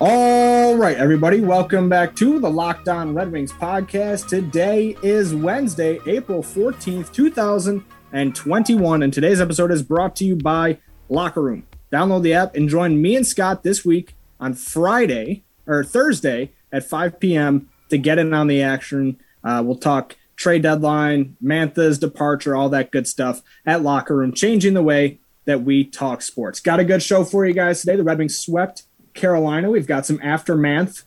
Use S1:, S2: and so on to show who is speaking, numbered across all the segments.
S1: All right, everybody, welcome back to the Locked On Red Wings podcast. Today is Wednesday, April 14th, 2021, and today's episode is brought to you by Locker Room. Download the app and join me and Scott this week on Friday or Thursday at 5 p.m. to get in on the action. Uh, we'll talk trade deadline, Mantha's departure, all that good stuff at Locker Room, changing the way that we talk sports. Got a good show for you guys today. The Red Wings swept Carolina. We've got some aftermath.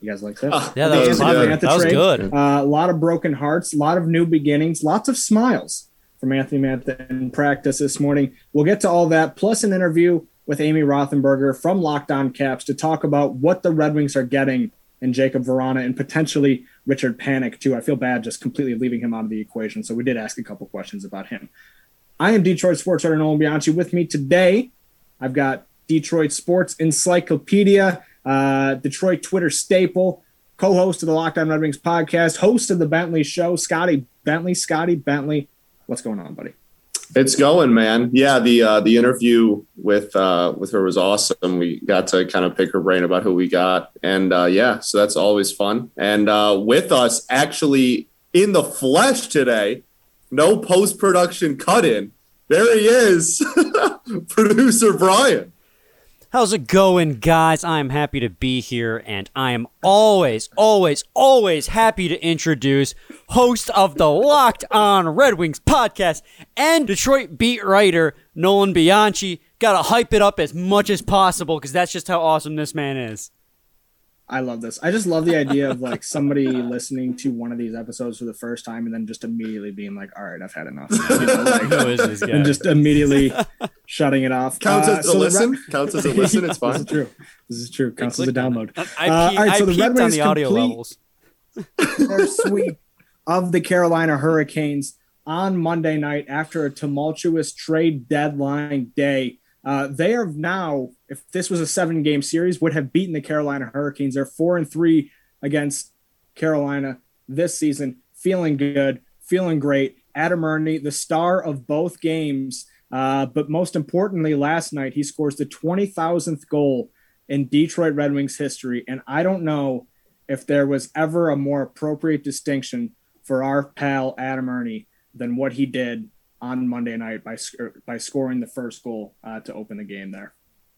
S1: You guys like that?
S2: Oh, yeah, that was, good. That was good.
S1: Uh, a lot of broken hearts, a lot of new beginnings, lots of smiles from Anthony Mantha in practice this morning. We'll get to all that, plus an interview with Amy Rothenberger from Locked On Caps to talk about what the Red Wings are getting in Jacob Vrana and potentially Richard Panik too. I feel bad just completely leaving him out of the equation. So we did ask a couple questions about him. I am Detroit sports writer Nolan Bianchi. With me today, I've got Detroit Sports Encyclopedia, uh, Detroit Twitter staple, co-host of the Locked On Red Wings podcast, host of the Bentley Show, Scotty Bentley. Scotty Bentley, what's going on, buddy?
S2: It's going, man. Yeah, the uh, the interview with uh, with her was awesome. We got to kind of pick her brain about who we got, and uh, yeah, so that's always fun. And uh, with us, actually in the flesh today, no post production cut in. There he is, producer Brian.
S3: How's it going, guys? I am happy to be here, and I am always, always, always happy to introduce host of the Locked On Red Wings podcast and Detroit beat writer Nolan Bianchi. Gotta hype it up as much as possible because that's just how awesome this man is.
S1: I love this. I just love the idea of like somebody listening to one of these episodes for the first time and then just immediately being like, "All right, I've had enough," you know, like,
S3: Who is this guy?
S1: and just immediately shutting it off.
S2: Counts
S1: Uh,
S2: as
S1: so
S2: a
S1: the
S2: listen.
S1: Red-
S2: Counts as a listen. It's
S1: this
S2: fine.
S1: is true. This is true. Counts as a download.
S3: I,
S1: Uh,
S3: pe-
S1: all right, so
S3: I
S1: the Red
S3: peeked on
S1: Wings
S3: the audio levels.
S1: their sweep of the Carolina Hurricanes on Monday night after a tumultuous trade deadline day. Uh, they are now, if this was a seven game series, would have beaten the Carolina Hurricanes. They're four and three against Carolina this season. Feeling good, feeling great. Adam Erne, the star of both games. Uh, but most importantly, last night, he scores the 20,000th goal in Detroit Red Wings history. And I don't know if there was ever a more appropriate distinction for our pal Adam Erne than what he did on Monday night by by scoring the first goal uh, to open the game there.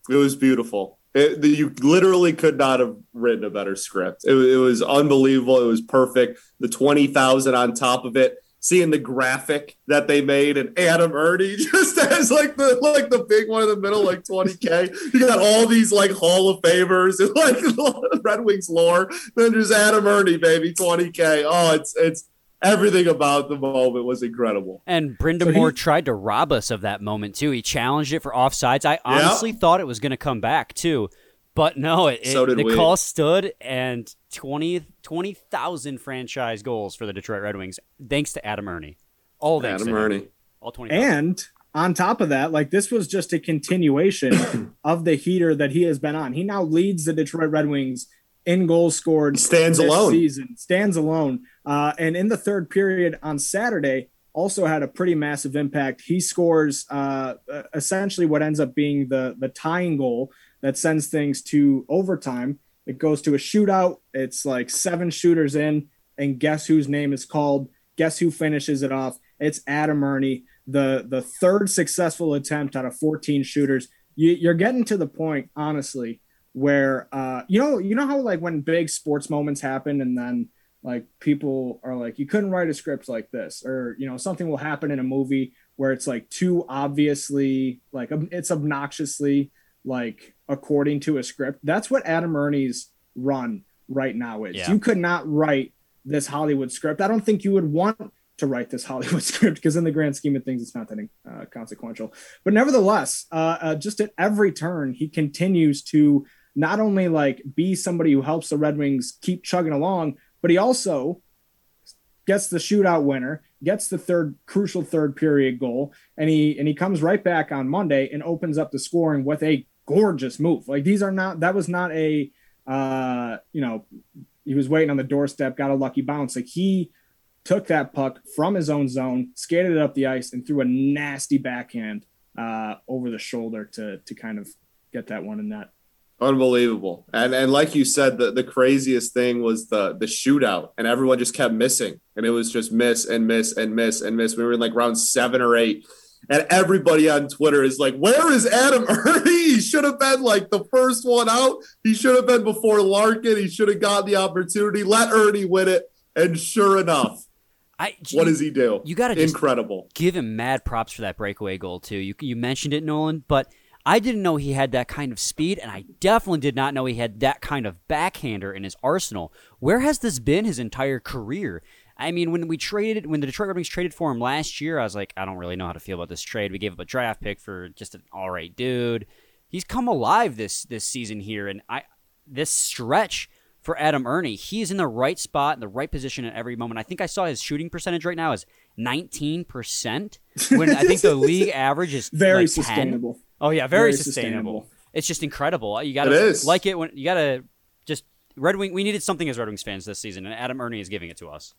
S2: It was beautiful. It, you literally could not have written a better script. It, it was unbelievable. It was perfect. The twenty thousand on top of it. Seeing the graphic that they made and Adam Erne just has like the like the big one in the middle, like twenty k. You got all these like Hall of Famers and like Red Wings lore. Then there's Adam Erne, baby, twenty k. Oh, it's it's everything about the moment was incredible.
S3: And
S1: So
S3: Brind'Amour
S1: he-
S3: tried to rob us of that moment too. He challenged it for offsides. I honestly thought it was going to come back too, but no. It,
S2: So
S3: it-
S2: did
S3: the
S2: we.
S3: call stood, and 20 20,000 franchise goals for the Detroit Red Wings, thanks to Adam Erne. All thanks
S2: Adam
S3: to him.
S2: Erne.
S3: All twenty.
S1: And on top of that, like this was just a continuation of the heater that he has been on. He now leads the Detroit Red Wings in goals scored.
S2: Stands
S1: this
S2: alone.
S1: Season stands alone. Uh, and in the third period on Saturday, also had a pretty massive impact. He scores uh, uh, essentially what ends up being the the tying goal that sends things to overtime. It goes to a shootout. It's like seven shooters in, and guess whose name is called? Guess who finishes it off? It's Adam Erne, the the third successful attempt out of 14 shooters. You, you're getting to the point, honestly, where uh, you know you know how like when big sports moments happen, and then like people are like, you couldn't write a script like this, or you know something will happen in a movie where it's like too obviously like it's obnoxiously like according to a script. That's what Adam Erne's run right now is.
S3: Yeah.
S1: You could not write this Hollywood script. I don't think you would want to write this Hollywood script because in the grand scheme of things, it's not that uh, consequential. But nevertheless, uh, uh, just at every turn, he continues to not only like be somebody who helps the Red Wings keep chugging along, but he also gets the shootout winner, gets the third crucial third period goal, and he and he comes right back on Monday and opens up the scoring with a gorgeous move. Like these are not that was not a uh, you know, he was waiting on the doorstep, got a lucky bounce. Like he took that puck from his own zone, skated it up the ice, and threw a nasty backhand uh, over the shoulder to to kind of get that one in net.
S2: Unbelievable. And and like you said, the, the craziest thing was the the shootout, and everyone just kept missing. And it was just miss and miss and miss and miss. We were in like round seven or eight. And everybody on Twitter is like, Where is Adam Erne? He should have been like the first one out. He should have been before Larkin. He should have gotten the opportunity. Let Erne win it. And sure enough, I, what does he do?
S3: You got to
S2: incredible.
S3: Give him mad props for that breakaway goal too. You you mentioned it, Nolan, but I didn't know he had that kind of speed, and I definitely did not know he had that kind of backhander in his arsenal. Where has this been his entire career? I mean, when we traded, when the Detroit Red Wings traded for him last year, I was like, I don't really know how to feel about this trade. We gave up a draft pick for just an all right dude. He's come alive this this season here, and I this stretch for Adam Erne, he's in the right spot, in the right position at every moment. I think I saw his shooting percentage right now is 19%, when I think the league average is
S1: very
S3: like
S1: sustainable.
S3: Oh yeah, very, very sustainable. sustainable. It's just incredible. You got to like it when you got to just Red Wing. We needed something as Red Wings fans this season, and Adam Erne is giving it to us.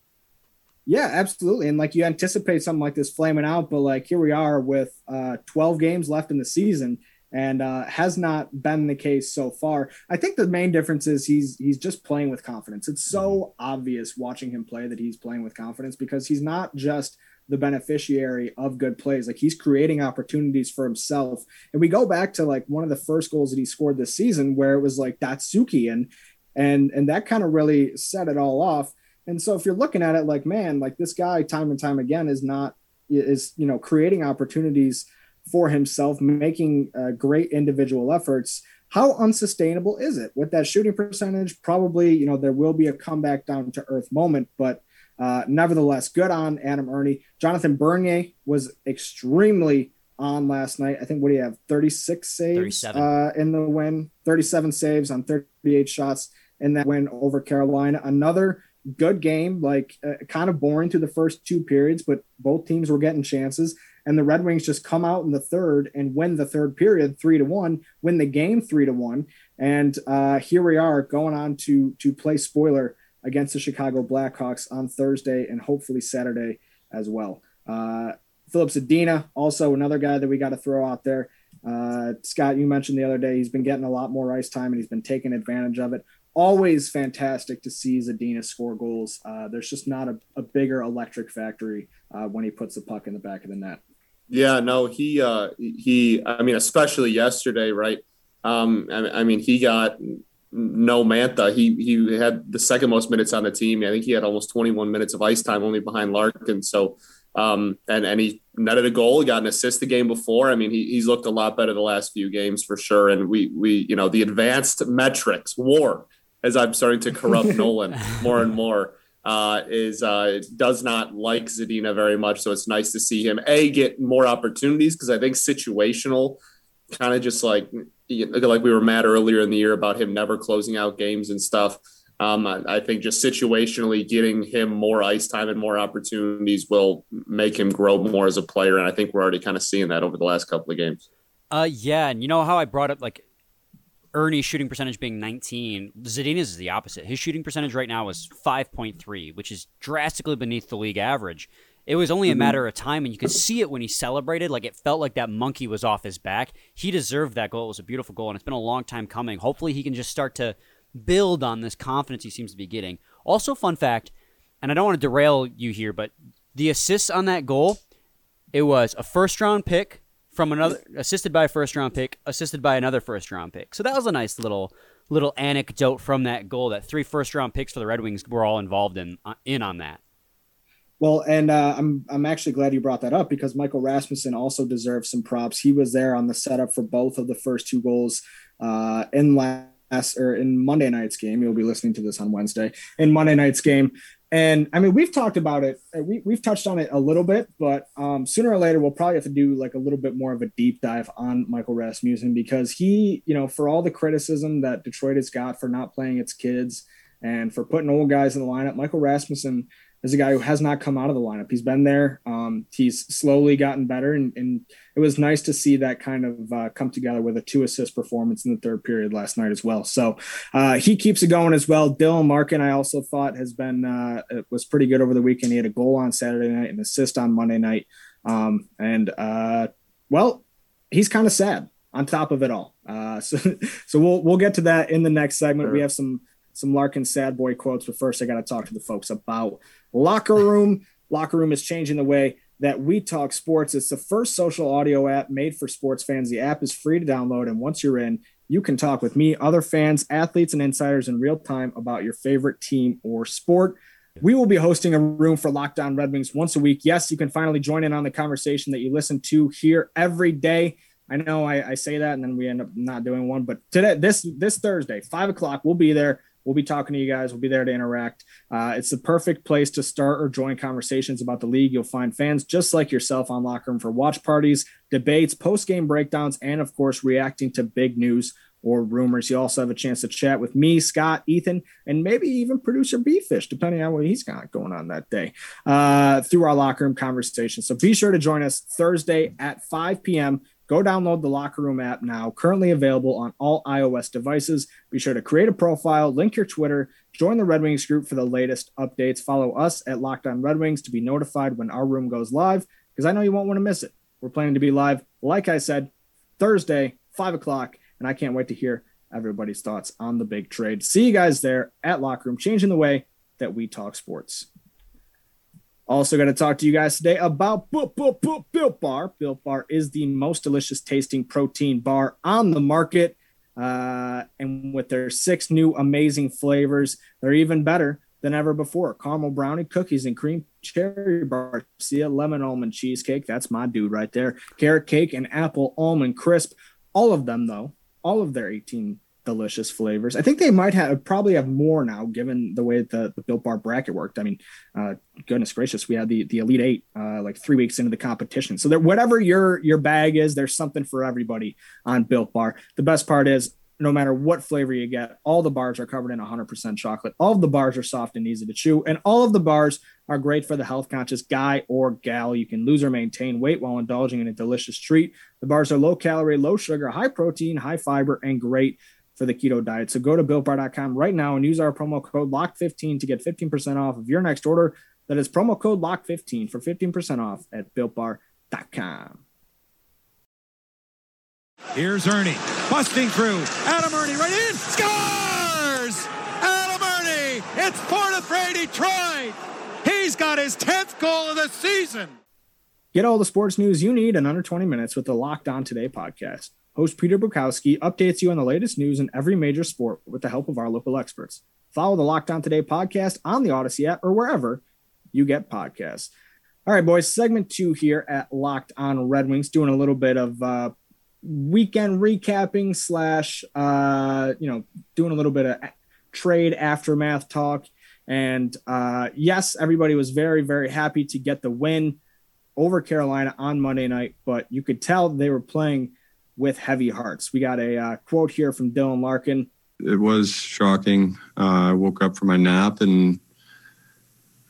S1: Yeah, absolutely. And like you anticipate something like this flaming out, but like here we are with uh, 12 games left in the season, and uh, has not been the case so far. I think the main difference is he's he's just playing with confidence. It's so obvious watching him play that he's playing with confidence because he's not just the beneficiary of good plays. Like he's creating opportunities for himself. And we go back to like one of the first goals that he scored this season where it was like Datsuki and and and that kind of really set it all off. And so if you're looking at it like man, like this guy time and time again is not is you know creating opportunities for himself, making uh, great individual efforts. How unsustainable is it with that shooting percentage? Probably, you know, there will be a comeback down to earth moment, but uh, nevertheless, good on Adam Erne. Jonathan Bernier was extremely on last night. I think what do you have? 36 saves uh, in the win, 37 saves on 38 shots in that win over Carolina. Another good game, like uh, kind of boring through the first two periods, but both teams were getting chances. And the Red Wings just come out in the third and win the third period three to one, win the game three to one. And uh, here we are going on to to play spoiler against the Chicago Blackhawks on Thursday and hopefully Saturday as well. Uh, Filip Zadina, also another guy that we got to throw out there. Uh, Scott, you mentioned the other day he's been getting a lot more ice time and he's been taking advantage of it. Always fantastic to see Zadina score goals. Uh, there's just not a, a bigger electric factory uh, when he puts the puck in the back of the net.
S2: Yeah, no, he uh, he. I mean, especially yesterday, right? Um, I, I mean, he got no Mantha. He he had the second most minutes on the team. I think he had almost 21 minutes of ice time, only behind Larkin. So, um, and and he netted a goal. He got an assist the game before. I mean, he, he's looked a lot better the last few games for sure. And we we you know the advanced metrics war as I'm starting to corrupt Nolan more and more. Uh, is uh, does not like Zadina very much, so it's nice to see him a get more opportunities because I think situational kind of just like like we were mad earlier in the year about him never closing out games and stuff. Um, I, I, think just situationally getting him more ice time and more opportunities will make him grow more as a player. And I think we're already kind of seeing that over the last couple of games.
S3: Uh, yeah, and you know how I brought up like Erne's shooting percentage being 19. Zadina's is the opposite. His shooting percentage right now is 5.3, which is drastically beneath the league average. It was only a mm-hmm. matter of time, and you could see it when he celebrated. Like it felt like that monkey was off his back. He deserved that goal. It was a beautiful goal, and it's been a long time coming. Hopefully, he can just start to build on this confidence he seems to be getting. Also, fun fact, and I don't want to derail you here, but the assists on that goal, it was a first round pick from another, assisted by a first round pick, assisted by another first round pick. So that was a nice little little anecdote from that goal. That three first round picks for the Red Wings were all involved in uh, in on that.
S1: Well, and uh, I'm I'm actually glad you brought that up because Michael Rasmussen also deserves some props. He was there on the setup for both of the first two goals uh, in last or in Monday night's game. You'll be listening to this on Wednesday. In Monday night's game, And I mean, we've talked about it. We, we've touched on it a little bit, but um, sooner or later, we'll probably have to do like a little bit more of a deep dive on Michael Rasmussen because he, you know, for all the criticism that Detroit has got for not playing its kids and for putting old guys in the lineup, Michael Rasmussen is a guy who has not come out of the lineup. He's been there. Um, he's slowly gotten better, and, and it was nice to see that kind of uh, come together with a two assist performance in the third period last night as well. So uh, he keeps it going as well. Dylan Larkin, I also thought has been uh, was pretty good over the weekend. He had a goal on Saturday night, an assist on Monday night, um, and uh, well, he's kind of sad on top of it all. Uh, so so we'll we'll get to that in the next segment. We have some some Larkin sad boy quotes, but first I got to talk to the folks about Locker Room. Locker Room is changing the way that we talk sports. It's the first social audio app made for sports fans. The app is free to download, and once you're in, you can talk with me, other fans, athletes, and insiders in real time about your favorite team or sport. We will be hosting a room for Locked On Red Wings once a week. Yes, you can finally join in on the conversation that you listen to here every day. I know I, I say that and then we end up not doing one, but today, this this Thursday, five o'clock, we'll be there. We'll be talking to you guys. We'll be there to interact. Uh, it's the perfect place to start or join conversations about the league. You'll find fans just like yourself on Locker Room for watch parties, debates, post game breakdowns, and of course, reacting to big news or rumors. You also have a chance to chat with me, Scott, Ethan, and maybe even producer Beefish, depending on what he's got going on that day, uh, through our locker room conversation. So be sure to join us Thursday at 5 p.m. Go download the Locker Room app now, currently available on all iOS devices. Be sure to create a profile, link your Twitter, join the Red Wings group for the latest updates. Follow us at Locked On Red Wings to be notified when our room goes live, because I know you won't want to miss it. We're planning to be live, like I said, Thursday, 5 o'clock, and I can't wait to hear everybody's thoughts on the big trade. See you guys there at Locker Room, changing the way that we talk sports. Also, going to talk to you guys today about Built, Bar. Built Bar is the most delicious tasting protein bar on the market. Uh, and with their six new amazing flavors, they're even better than ever before. Caramel brownie, cookies and cream, cherry bar, barcia, lemon almond cheesecake. That's my dude right there. Carrot cake and apple almond crisp. All of them, though, all of their 18 delicious flavors. I think they might have probably have more now, given the way the, the Built Bar bracket worked. I mean, uh, goodness gracious, we had the the Elite Eight uh, like three weeks into the competition. So that whatever your your bag is, there's something for everybody on Built Bar. The best part is. No matter what flavor you get, all the bars are covered in 100% chocolate. All of the bars are soft and easy to chew, and all of the bars are great for the health conscious guy or gal. You can lose or maintain weight while indulging in a delicious treat. The bars are low calorie, low sugar, high protein, high fiber, and great for the keto diet. So go to builtbar.com right now and use our promo code LOCK15 to get 15% off of your next order. That is promo code LOCK15 for 15% off at builtbar.com.
S4: Here's Erne busting through. Adam Erne right in. Scores! Adam Erne! It's 4 to 3 Detroit! He's got his 10th goal of the season!
S1: Get all the sports news you need in under 20 minutes with the Locked On Today podcast. Host Peter Bukowski updates you on the latest news in every major sport with the help of our local experts. Follow the Locked On Today podcast on the Audacy app or wherever you get podcasts. All right, boys, segment two here at Locked On Red Wings, doing a little bit of uh, weekend recapping slash, uh, you know, doing a little bit of trade aftermath talk. And uh, yes, everybody was very, very happy to get the win over Carolina on Monday night, but you could tell they were playing with heavy hearts. We got a uh, quote here from Dylan Larkin.
S5: It was shocking. Uh, I woke up from my nap and,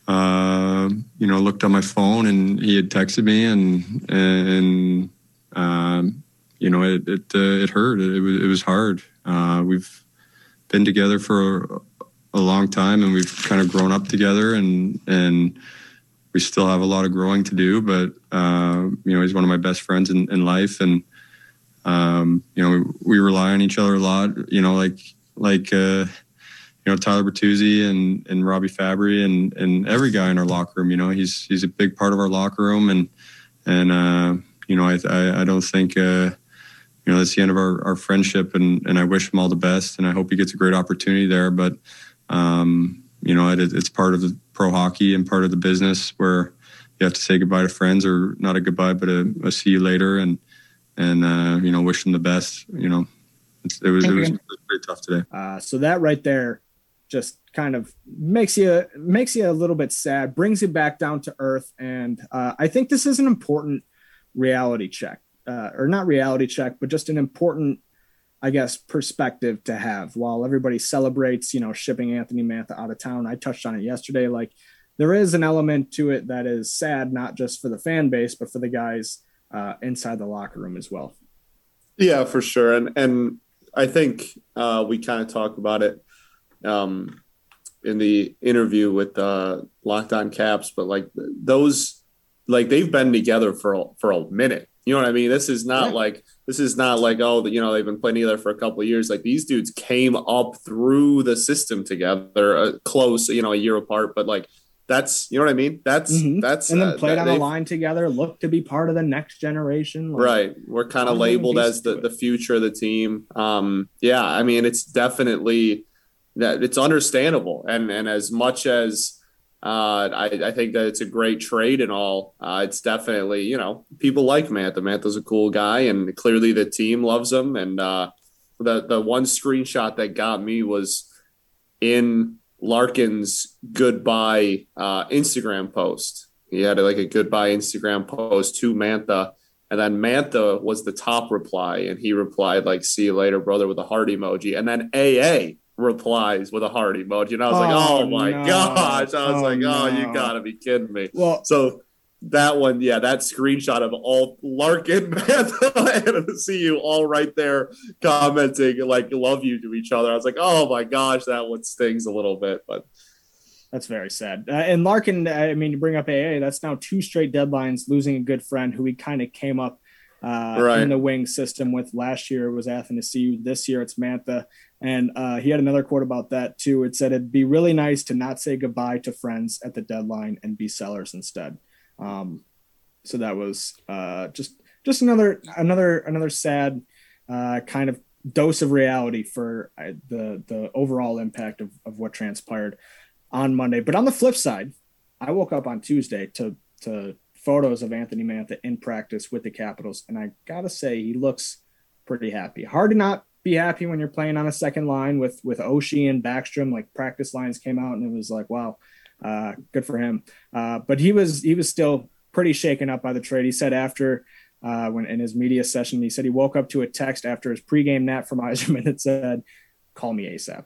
S5: uh, you know, looked on my phone and he had texted me and, and, um, you know, it, it, uh, it hurt. It, it, was, it was hard. Uh, we've been together for a long time and we've kind of grown up together and, and, we still have a lot of growing to do, but uh, you know he's one of my best friends in, in life, and um, you know we, we, rely on each other a lot. You know, like like uh, you know Tyler Bertuzzi and and Robby Fabbri and and every guy in our locker room. You know, he's he's a big part of our locker room, and and uh, you know I I, I don't think. Uh, you know, that's the end of our, our friendship, and, and I wish him all the best, and I hope he gets a great opportunity there. But um, you know, it, it's part of the pro hockey and part of the business where you have to say goodbye to friends or not a goodbye, but a, a see you later and, and, uh, you know, wish them the best, you know, it was, it was, it was pretty tough today.
S1: Uh, so that right there just kind of makes you makes you a little bit sad, brings you back down to earth, and uh, I think this is an important reality check, uh, or not reality check, but just an important, I guess, perspective to have while everybody celebrates, you know, shipping Anthony Mantha out of town. I touched on it yesterday, like there is an element to it that is sad, not just for the fan base, but for the guys uh, inside the locker room as well.
S2: Yeah, for sure, and and I think uh, we kind of talked about it um, in the interview with uh, Locked On Caps, but like those, like they've been together for a, for a minute. You know what I mean? This is not yeah. like this is not like oh you know they've been playing together for a couple of years. Like these dudes came up through the system together, uh, close, you know, a year apart, but like that's you know what I mean. That's mm-hmm. that's
S1: and then uh, played on the line together. Look to be part of the next generation.
S2: Like, right, we're kind of labeled as the, the future of the team. Um, yeah, I mean it's definitely that it's understandable, and and as much as uh, I, I think that it's a great trade and all. Uh, it's definitely, you know, people like Mantha. Mantha's a cool guy, and clearly the team loves him. And uh, the the one screenshot that got me was in Larkin's goodbye uh, Instagram post. He had like a goodbye Instagram post to Mantha. And then Mantha was the top reply. And he replied, like, see you later, brother, with a heart emoji. And then AA replies with a heart emoji. And I was oh, like, oh my no. gosh. I was oh, like, oh, no. you gotta be kidding me. Well, so that one, yeah, that screenshot of all Larkin and you all right there commenting like love you to each other. I was like, oh my gosh, that one stings a little bit, but
S1: that's very sad. Uh, and Larkin, I mean, to bring up AA, that's now two straight deadlines, losing a good friend who he kind of came up uh, right. in the wing system with last year it was Athanasiu. This year it's Mantha. And uh, he had another quote about that too. It said, It'd be really nice to not say goodbye to friends at the deadline and be sellers instead. Um, so that was uh, just just another another another sad uh, kind of dose of reality for uh, the the overall impact of, of what transpired on Monday. But on the flip side, I woke up on Tuesday to to photos of Anthony Mantha in practice with the Capitals, and I gotta say he looks pretty happy. Hard to not be happy when you're playing on a second line with with Oshie and Backstrom. Like practice lines came out, and it was like, wow, uh, good for him. Uh, but he was he was still pretty shaken up by the trade. He said after uh, when in his media session, he said he woke up to a text after his pregame nap from Yzerman that said, "Call me ASAP."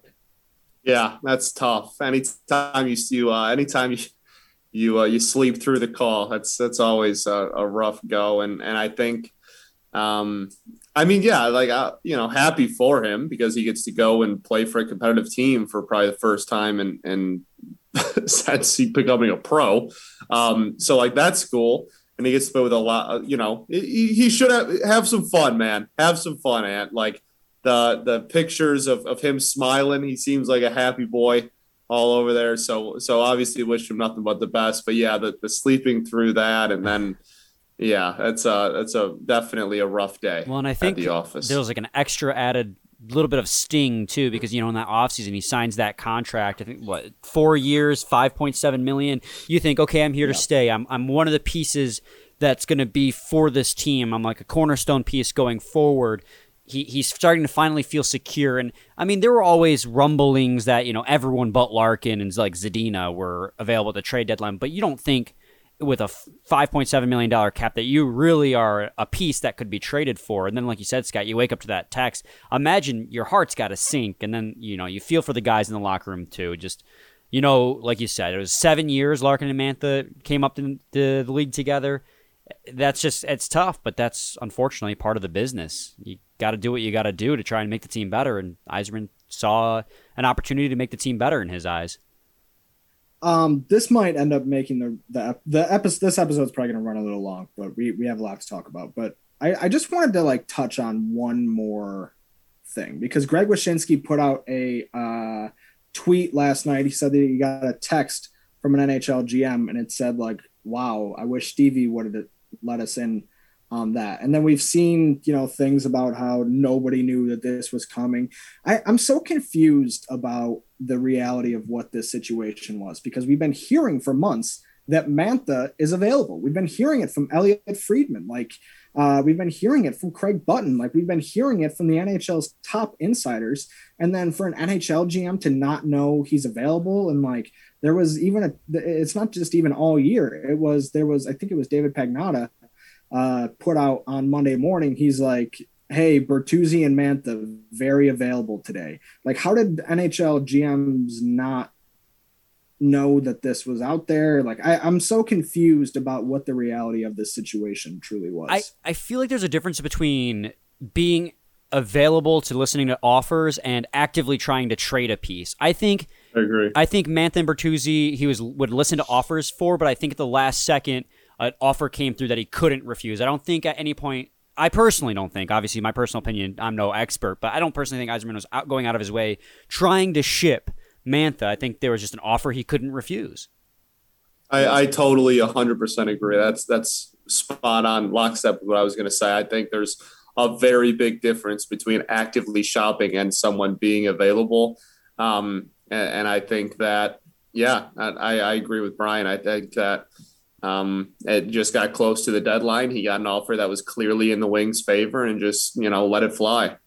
S2: Yeah, that's tough. Anytime you see, uh, anytime you you uh, you sleep through the call, that's that's always a, a rough go. And and I think, um, I mean, yeah, like uh, you know, happy for him because he gets to go and play for a competitive team for probably the first time and and since he becoming a pro. Um, so like that's cool. And he gets to play with a lot, you know, he, he should have, have some fun, man. Have some fun, Ant. Like the, the pictures of, of him smiling. He seems like a happy boy all over there. So, so obviously wish him nothing but the best, but yeah, the, the sleeping through that and then, yeah, that's a, that's a definitely a rough day.
S3: Well, and I think
S2: the office.
S3: there was like an extra added little bit of sting too because you know in that offseason he signs that contract i think what four years 5.7 million you think okay i'm here to stay i'm, I'm one of the pieces that's going to be for this team i'm like a cornerstone piece going forward he, he's starting to finally feel secure and i mean there were always rumblings that you know everyone but larkin and like zadina were available at the trade deadline but you don't think with a $5.7 million cap that you really are a piece that could be traded for. And then, like you said, Scott, you wake up to that text. Imagine your heart's got to sink. And then, you know, you feel for the guys in the locker room too. Just, you know, like you said, it was seven years Larkin and Mantha came up to the, the league together. That's just, it's tough, but that's unfortunately part of the business. You got to do what you got to do to try and make the team better. And Yzerman saw an opportunity to make the team better in his eyes.
S1: Um, this might end up making the the the episode. This episode is probably going to run a little long, but we we have a lot to talk about. But I I just wanted to like touch on one more thing because Greg Wyshynski put out a uh, tweet last night. He said that he got a text from an NHL GM, and it said like, "Wow, I wish Stevie would have let us in on that. And then we've seen, you know, things about how nobody knew that this was coming. I, I'm so confused about the reality of what this situation was because we've been hearing for months that Mantha is available. We've been hearing it from Elliotte Friedman. Like Uh, we've been hearing it from Craig Button. Like we've been hearing it from the NHL's top insiders. And then for an NHL GM to not know he's available and like there was even a, it's not just even all year. It was, there was, I think it was David Pagnotta uh, put out on Monday morning. He's like, hey, Bertuzzi and Mantha very available today. Like, how did NHL GMs not know that this was out there? Like, I, I'm so confused about what the reality of this situation truly was.
S3: I, I feel like there's a difference between being available to listening to offers and actively trying to trade a piece. I think
S2: I agree.
S3: I think Mantha and Bertuzzi he was would listen to offers for, but I think at the last second an offer came through that he couldn't refuse. I don't think at any point I personally don't think, obviously, my personal opinion, I'm no expert, but I don't personally think Yzerman was out, going out of his way trying to ship Mantha. I think there was just an offer he couldn't refuse.
S2: I, I totally 100% agree. That's that's spot on, lockstep with what I was going to say. I think there's a very big difference between actively shopping and someone being available. Um, and, and I think that, yeah, I, I agree with Brian. I think that um, it just got close to the deadline. He got an offer that was clearly in the Wings' favor and just, you know, let it fly.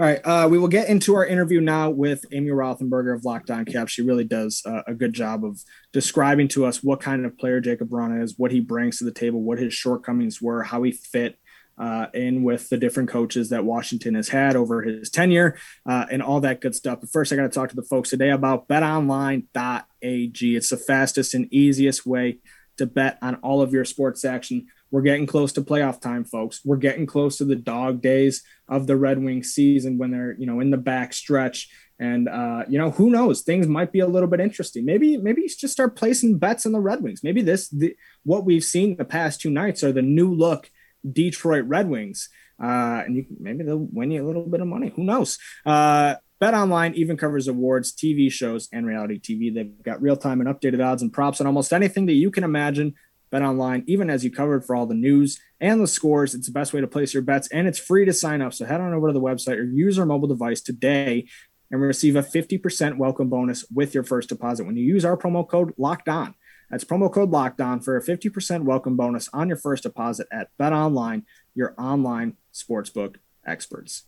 S1: All right, uh, we will get into our interview now with Amy Rothenberger of Locked On Cap. She really does uh, a good job of describing to us what kind of player Jacob Vrana is, what he brings to the table, what his shortcomings were, how he fit uh, in with the different coaches that Washington has had over his tenure, uh, and all that good stuff. But first, I got to talk to the folks today about BetOnline.ag. It's the fastest and easiest way to bet on all of your sports action. We're getting close to playoff time, folks. We're getting close to the dog days of the Red Wings season when they're, you know, in the back stretch. And uh, you know, who knows? Things might be a little bit interesting. Maybe, maybe you just start placing bets on the Red Wings. Maybe this, the, what we've seen the past two nights are the new look Detroit Red Wings. Uh, and you, maybe they'll win you a little bit of money. Who knows? Uh, Bet Online even covers awards, TV shows, and reality TV. They've got real time and updated odds and props on almost anything that you can imagine. Bet Online, even as you covered for all the news and the scores, it's the best way to place your bets, and it's free to sign up. So head on over to the website or use our mobile device today and receive a 50% welcome bonus with your first deposit when you use our promo code Locked On. That's promo code Locked On for a 50% welcome bonus on your first deposit at Bet Online, your online sportsbook experts.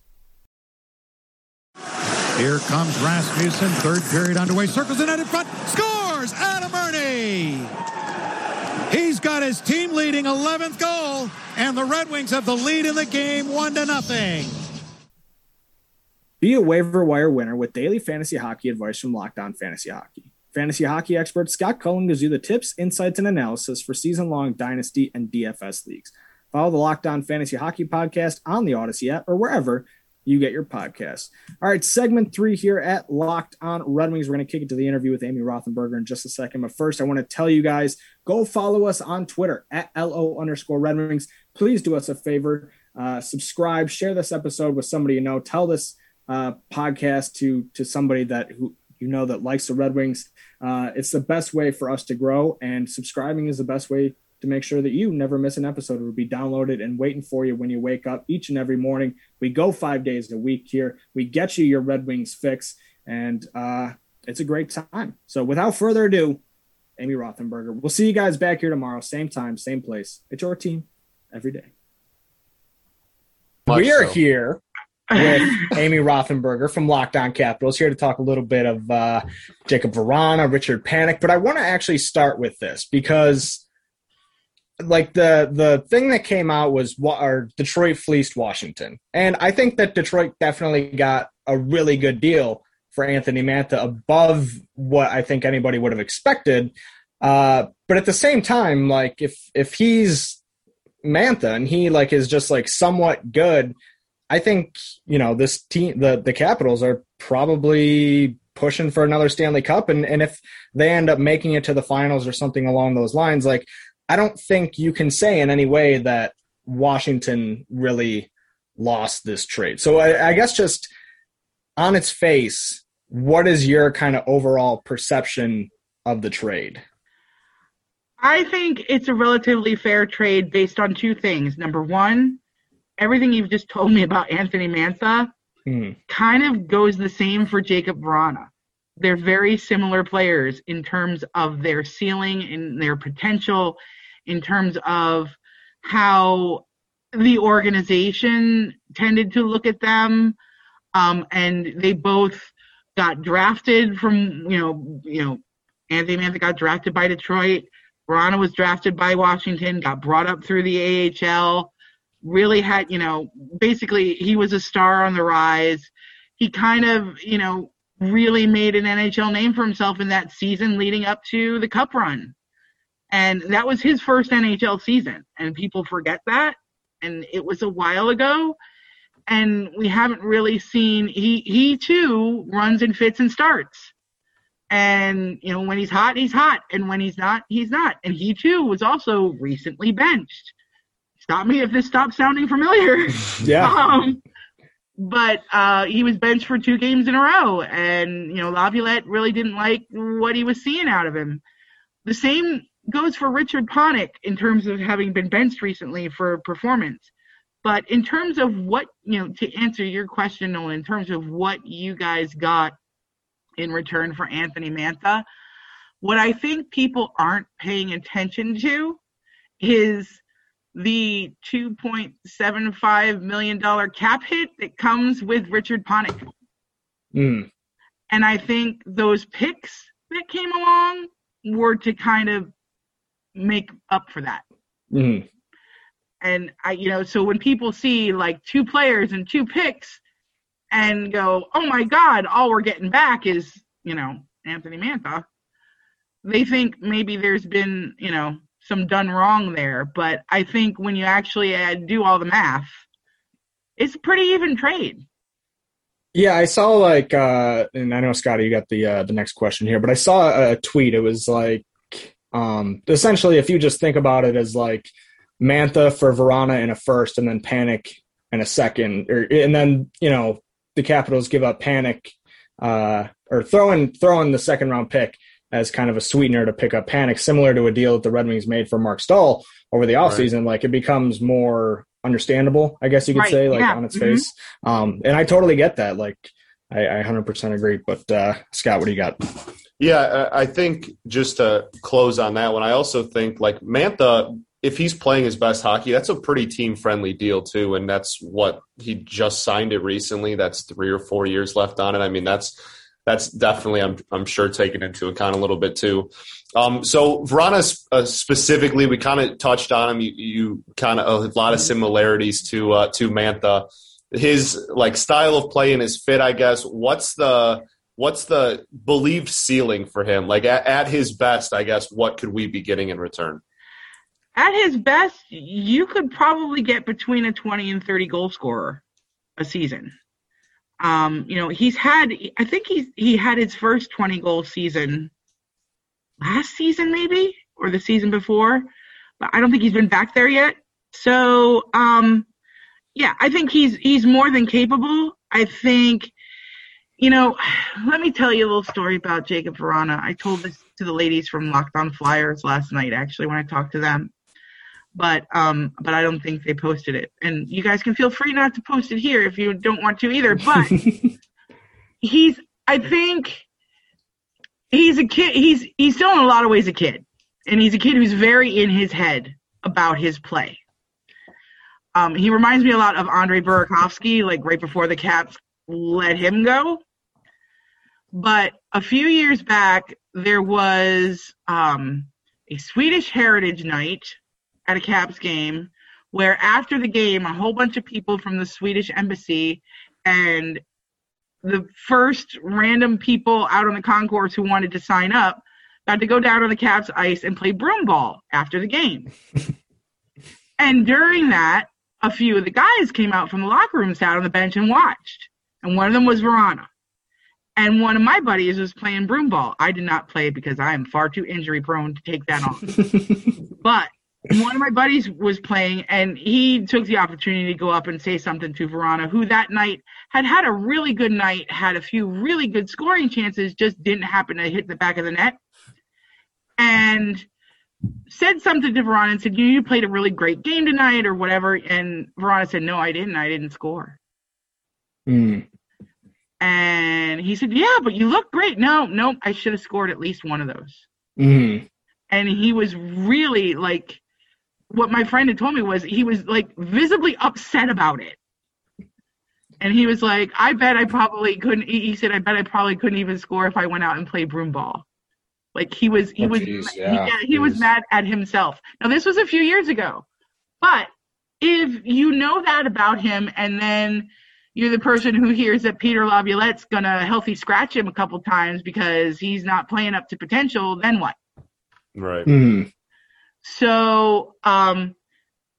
S4: Here comes Rasmussen. Third period underway. Circles the net in front. Scores! Adam Erne! He's got his team leading 11th goal, and the Red Wings have the lead in the game, one to nothing.
S1: Be a waiver wire winner with daily fantasy hockey advice from Locked On Fantasy Hockey. Fantasy hockey expert Scott Cullen gives you the tips, insights, and analysis for season-long dynasty and DFS leagues. Follow the Locked On Fantasy Hockey podcast on the Audacy app or wherever you get your podcast. All right, segment three here at Locked On Red Wings. We're going to kick it to the interview with Amy Rothenberger in just a second. But first, I want to tell you guys go follow us on Twitter at LO underscore Red Wings. Please do us a favor, uh, subscribe, share this episode with somebody you know, tell this uh, podcast to to somebody that who you know that likes the Red Wings. Uh, it's the best way for us to grow, and subscribing is the best way to make sure that you never miss an episode. It will be downloaded and waiting for you when you wake up each and every morning. We go five days a week here. We get you your Red Wings fix, and uh, it's a great time. So without further ado, Amy Rothenberger. We'll see you guys back here tomorrow, same time, same place. It's your team every day.
S2: Much
S1: we are
S2: so.
S1: here with Amy Rothenberger from Locked On Capitals here to talk a little bit of uh, Jacob Vrana, Richard Panik. But I want to actually start with this because like the the thing that came out was what our Detroit fleeced Washington, and I think that Detroit definitely got a really good deal for Anthony Mantha above what I think anybody would have expected. Uh, but at the same time, like if if he's Mantha and he like is just like somewhat good, I think you know this team, the the Capitals are probably pushing for another Stanley Cup, and and if they end up making it to the finals or something along those lines, like I don't think you can say in any way that Washington really lost this trade. So I, I guess just on its face, what is your kind of overall perception of the trade?
S6: I think it's a relatively fair trade based on two things. Number one, everything you've just told me about Anthony Mantha
S1: Hmm.
S6: kind of goes the same for Jacob Vrana. They're very similar players in terms of their ceiling and their potential, in terms of how the organization tended to look at them, um, and they both got drafted from you know you know Anthony Mantha got drafted by Detroit. Vrana was drafted by Washington, got brought up through the AHL, really had, you know, basically he was a star on the rise. He kind of, you know, really made an NHL name for himself in that season leading up to the cup run. And that was his first NHL season. And people forget that. And it was a while ago. And we haven't really seen he he too runs and fits and starts. And you know, when he's hot, he's hot. And when he's not, he's not. And he too was also recently benched. Stop me if this stops sounding familiar.
S1: Yeah.
S6: Um, but uh, he was benched for two games in a row, and you know Laviolette really didn't like what he was seeing out of him. The same goes for Richard Panik in terms of having been benched recently for performance. But in terms of what you know, to answer your question, Nolan, in terms of what you guys got in return for Anthony Mantha, what I think people aren't paying attention to is the $2.75 million cap hit that comes with Richard Panik.
S1: Mm.
S6: And I think those picks that came along were to kind of make up for that.
S1: Mm.
S6: And I, you know, so when people see like two players and two picks and go, oh my God, all we're getting back is, you know, Anthony Mantha, they think maybe there's been, you know, some done wrong there. But I think when you actually uh, do all the math, it's pretty even trade.
S1: Yeah, I saw like, uh, and I know Scotty, you got the uh, the next question here, but I saw a tweet. It was like, um, essentially, if you just think about it as like Mantha for Vrana in a first, and then Panik in a second, or and then you know the Capitals give up Panik uh, or throwing throwing the second round pick as kind of a sweetener to pick up Panik, similar to a deal that the Red Wings made for Marc Staal over the offseason. Right. Like it becomes more understandable, I guess you could
S6: right.
S1: say, like
S6: yeah.
S1: on its
S6: mm-hmm.
S1: face. Um, and I totally get that. Like I, I 100% agree. But uh, Scott, what do you got?
S2: Yeah, I think just to close on that one, I also think like Mantha, if he's playing his best hockey, that's a pretty team friendly deal too. And that's what he just signed it recently. That's three or four years left on it. I mean, that's that's definitely I'm I'm sure taken into account a little bit too. Um, so Vrana uh, specifically, we kind of touched on him. You, you kind of a lot of similarities to uh, to Mantha. His like style of play and his fit, I guess. What's the what's the believed ceiling for him? Like at, at his best, I guess. What could we be getting in return?
S6: At his best, you could probably get between a 20 and 30 goal scorer a season. Um, you know, he's had I think he's he had his first 20 goal season last season maybe or the season before, but I don't think he's been back there yet. So, um yeah, I think he's he's more than capable. I think you know, let me tell you a little story about Jacob Vrana. I told this to the ladies from Locked On Flyers last night actually when I talked to them but um but I don't think they posted it. And you guys can feel free not to post it here if you don't want to either. But he's I think he's a kid he's he's still in a lot of ways a kid. And he's a kid who's very in his head about his play. Um, he reminds me a lot of Andre Burakovsky, like right before the Caps let him go. But a few years back, there was um, a Swedish Heritage Night at a Caps game where after the game, a whole bunch of people from the Swedish embassy and the first random people out on the concourse who wanted to sign up got to go down on the Caps ice and play broom ball after the game. and during that, a few of the guys came out from the locker room, sat on the bench, and watched. And one of them was Vrana. And one of my buddies was playing broom ball. I did not play because I am far too injury prone to take that on. but one of my buddies was playing and he took the opportunity to go up and say something to Vrana, who that night had had a really good night, had a few really good scoring chances, just didn't happen to hit the back of the net. And said something to Vrana and said, you, you played a really great game tonight or whatever. And Vrana said, no, I didn't. I didn't score.
S1: Mm.
S6: And he said, yeah, but you look great. No, no, I should have scored at least one of those.
S1: Mm.
S6: And he was really like, what my friend had told me was he was like visibly upset about it. And he was like, I bet I probably couldn't. He he said, I bet I probably couldn't even score if I went out and played broom ball. Like he was, he
S7: Oh,
S6: was,
S7: geez,
S6: he,
S7: yeah,
S6: yeah, he was mad at himself. Now this was a few years ago, but if you know that about him, and then you're the person who hears that Peter Laviolette's gonna healthy scratch him a couple times because he's not playing up to potential, then what?
S2: Right.
S1: Mhm.
S6: So um,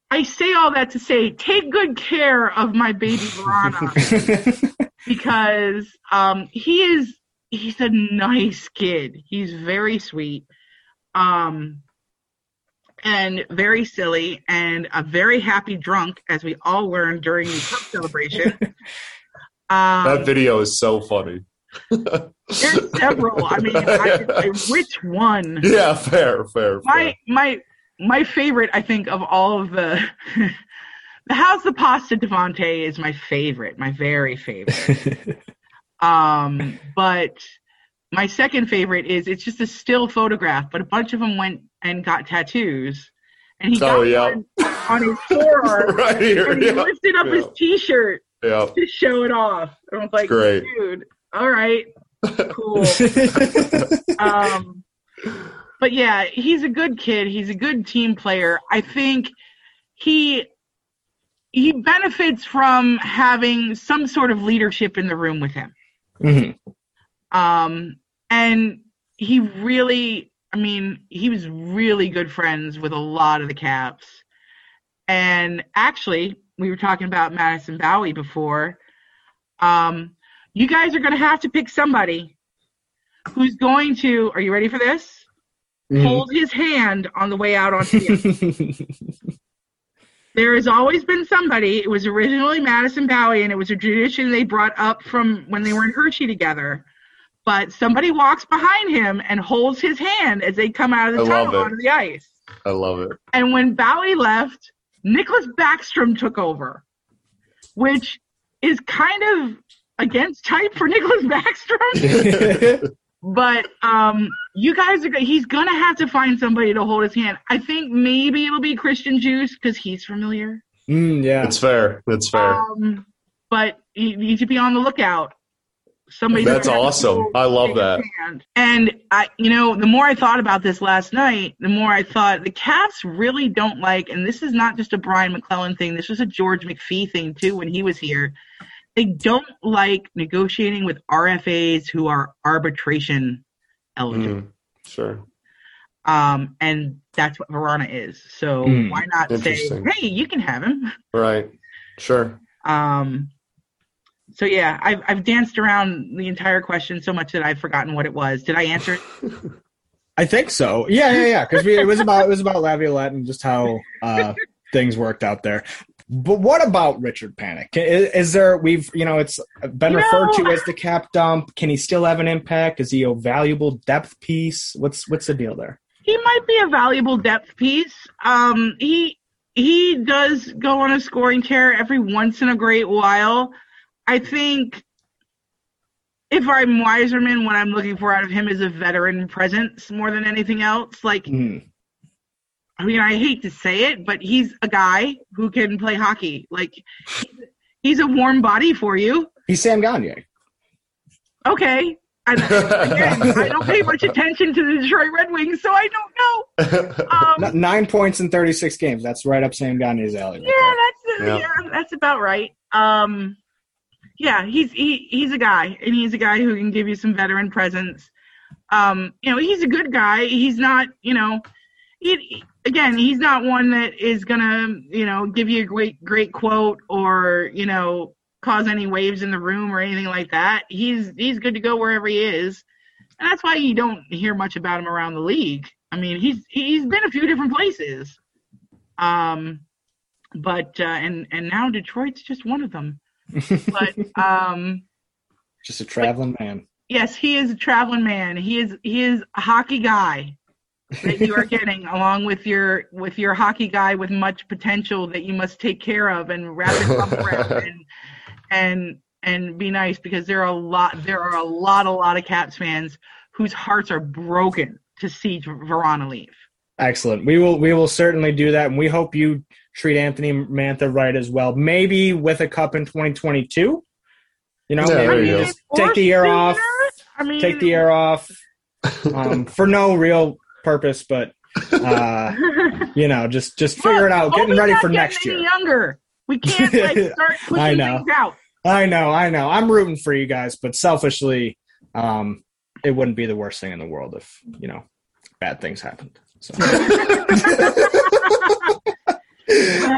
S6: I say all that to say, take good care of my baby Vrana because um, he is he's a nice kid. He's very sweet, um, and very silly, and a very happy drunk, as we all learned during the cup celebration. Um,
S2: That video is so funny.
S6: there's several. I mean, I, I, which one?
S2: Yeah, fair, fair.
S6: my my my favorite i think of all of the the house the pasta devante is my favorite my very favorite um but my second favorite is it's just a still photograph but a bunch of them went and got tattoos and he got
S2: Oh, yeah.
S6: one on his forearm
S2: right here.
S6: and he
S2: Yeah.
S6: lifted up his t-shirt
S2: yeah.
S6: to show it off and i was like
S2: great.
S6: dude all right cool um, but yeah, he's a good kid. He's a good team player. I think he he benefits from having some sort of leadership in the room with him.
S1: Mhm.
S6: Um, and he really, I mean, he was really good friends with a lot of the Caps. And actually, we were talking about Madison Bowey before. Um, you guys are going to have to pick somebody who's going to. Are you ready for this?
S1: Mhm.
S6: Hold his hand on the way out onto the ice. There has always been somebody. It was originally Madison Bowey, and it was a tradition they brought up from when they were in Hershey together. But somebody walks behind him and holds his hand as they come out of the
S2: I
S6: tunnel onto the ice.
S2: I love it.
S6: And when Bowey left, Nicklas Backstrom took over, which is kind of against type for Nicklas Backstrom. but um, you guys are go- he's gonna have to find somebody to hold his hand. I think maybe it'll be Christian Djoos because he's familiar.
S1: Mm, yeah.
S2: It's fair. It's fair.
S6: Um, but you need to be on the lookout. Somebody
S2: That's awesome. I love that.
S6: hand. And I, you know, the more I thought about this last night, the more I thought the Caps really don't like, and this is not just a Brian MacLellan thing. This was a George McPhee thing too when he was here. They don't like negotiating with RFAs who are arbitration eligible.
S2: Mm, sure.
S6: Um, and that's what Vrana is. So
S1: Mm,
S6: why not say, hey, you can have him?
S2: Right. Sure.
S6: Um, so yeah, I've I've danced around the entire question so much that I've forgotten what it was. Did I answer? it?
S1: I think so. Yeah, yeah, yeah. Because it was about it was about Laviolette and just how uh, things worked out there. But what about Richard Panik? Is, is there we've you know it's been
S6: You
S1: referred
S6: know-
S1: to as the cap dump? Can he still have an impact? Is he a valuable depth piece? What's what's the deal there?
S6: he might be a valuable depth piece. Um, he he does go on a scoring tear every once in a great while. I think if I'm Yzerman, what I'm looking for out of him is a veteran presence more than anything else. Like,
S1: Mhm.
S6: I mean, I hate to say it, but he's a guy who can play hockey. Like, he's- he's a warm body for you.
S1: He's Sam Gagner.
S6: Okay. I, again, I don't pay much attention to the Detroit Red Wings, so I don't know. Um,
S1: Nine points in thirty six games. That's right up Sam Gagner's alley. right
S6: Yeah, that's
S2: Yeah.
S6: yeah. that's about right. Um, yeah, he's he he's a guy, and he's a guy who can give you some veteran presence. Um, you know, he's a good guy. He's not, you know, he, again, he's not one that is gonna, you know, give you a great great quote or you know cause any waves in the room or anything like that. He's he's good to go wherever he is, and that's why you don't hear much about him around the league. I mean, he's he's been a few different places. Um, but uh, and and now Detroit's just one of them. But um,
S1: Just a traveling man.
S6: yes, he is a traveling man. He is he is a hockey guy that you are getting along with your with your hockey guy with much potential that you must take care of and wrap it up around and and and be nice because there are a lot there are a lot a lot of Caps fans whose hearts are broken to see Vrana leave.
S1: Excellent. We will we will certainly do that, and we hope you treat Anthony Mantha right as well. Maybe with a cup in 2022. You know,
S2: Yeah,
S1: maybe just take the year off.
S6: I mean,
S1: Take the year off um, for no real purpose, but uh, you know, just just figure it out. Getting ready for
S6: getting
S1: next
S6: any
S1: year.
S6: Younger. We can't like start
S1: I
S6: pushing
S1: know.
S6: things out.
S1: I know, I know. I'm rooting for you guys, but selfishly, um, it wouldn't be the worst thing in the world if you know bad things happened. So.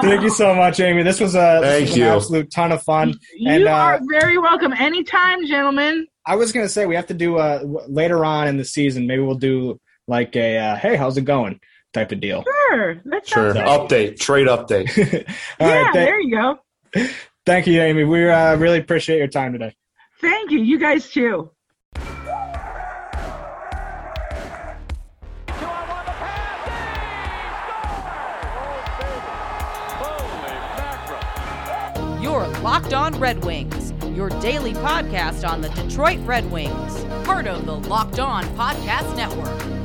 S1: Thank you so much, Amy. This was a, this
S2: Thank
S1: was
S2: you.
S1: an absolute ton of fun.
S6: You
S1: And, uh,
S6: are very welcome anytime, gentlemen.
S1: I was gonna say we have to do uh later on in the season. Maybe we'll do like a uh, hey, how's it going type of deal.
S6: Sure. That
S2: Sure.
S6: sounds.
S2: Update. Trade update.
S1: All
S6: yeah,
S1: right, th-
S6: there you go.
S1: thank you, Amy. We uh, really appreciate your time today.
S6: Thank you. You guys too.
S8: Your Locked On Red Wings, your daily podcast on the Detroit Red Wings, part of the Locked On Podcast Network.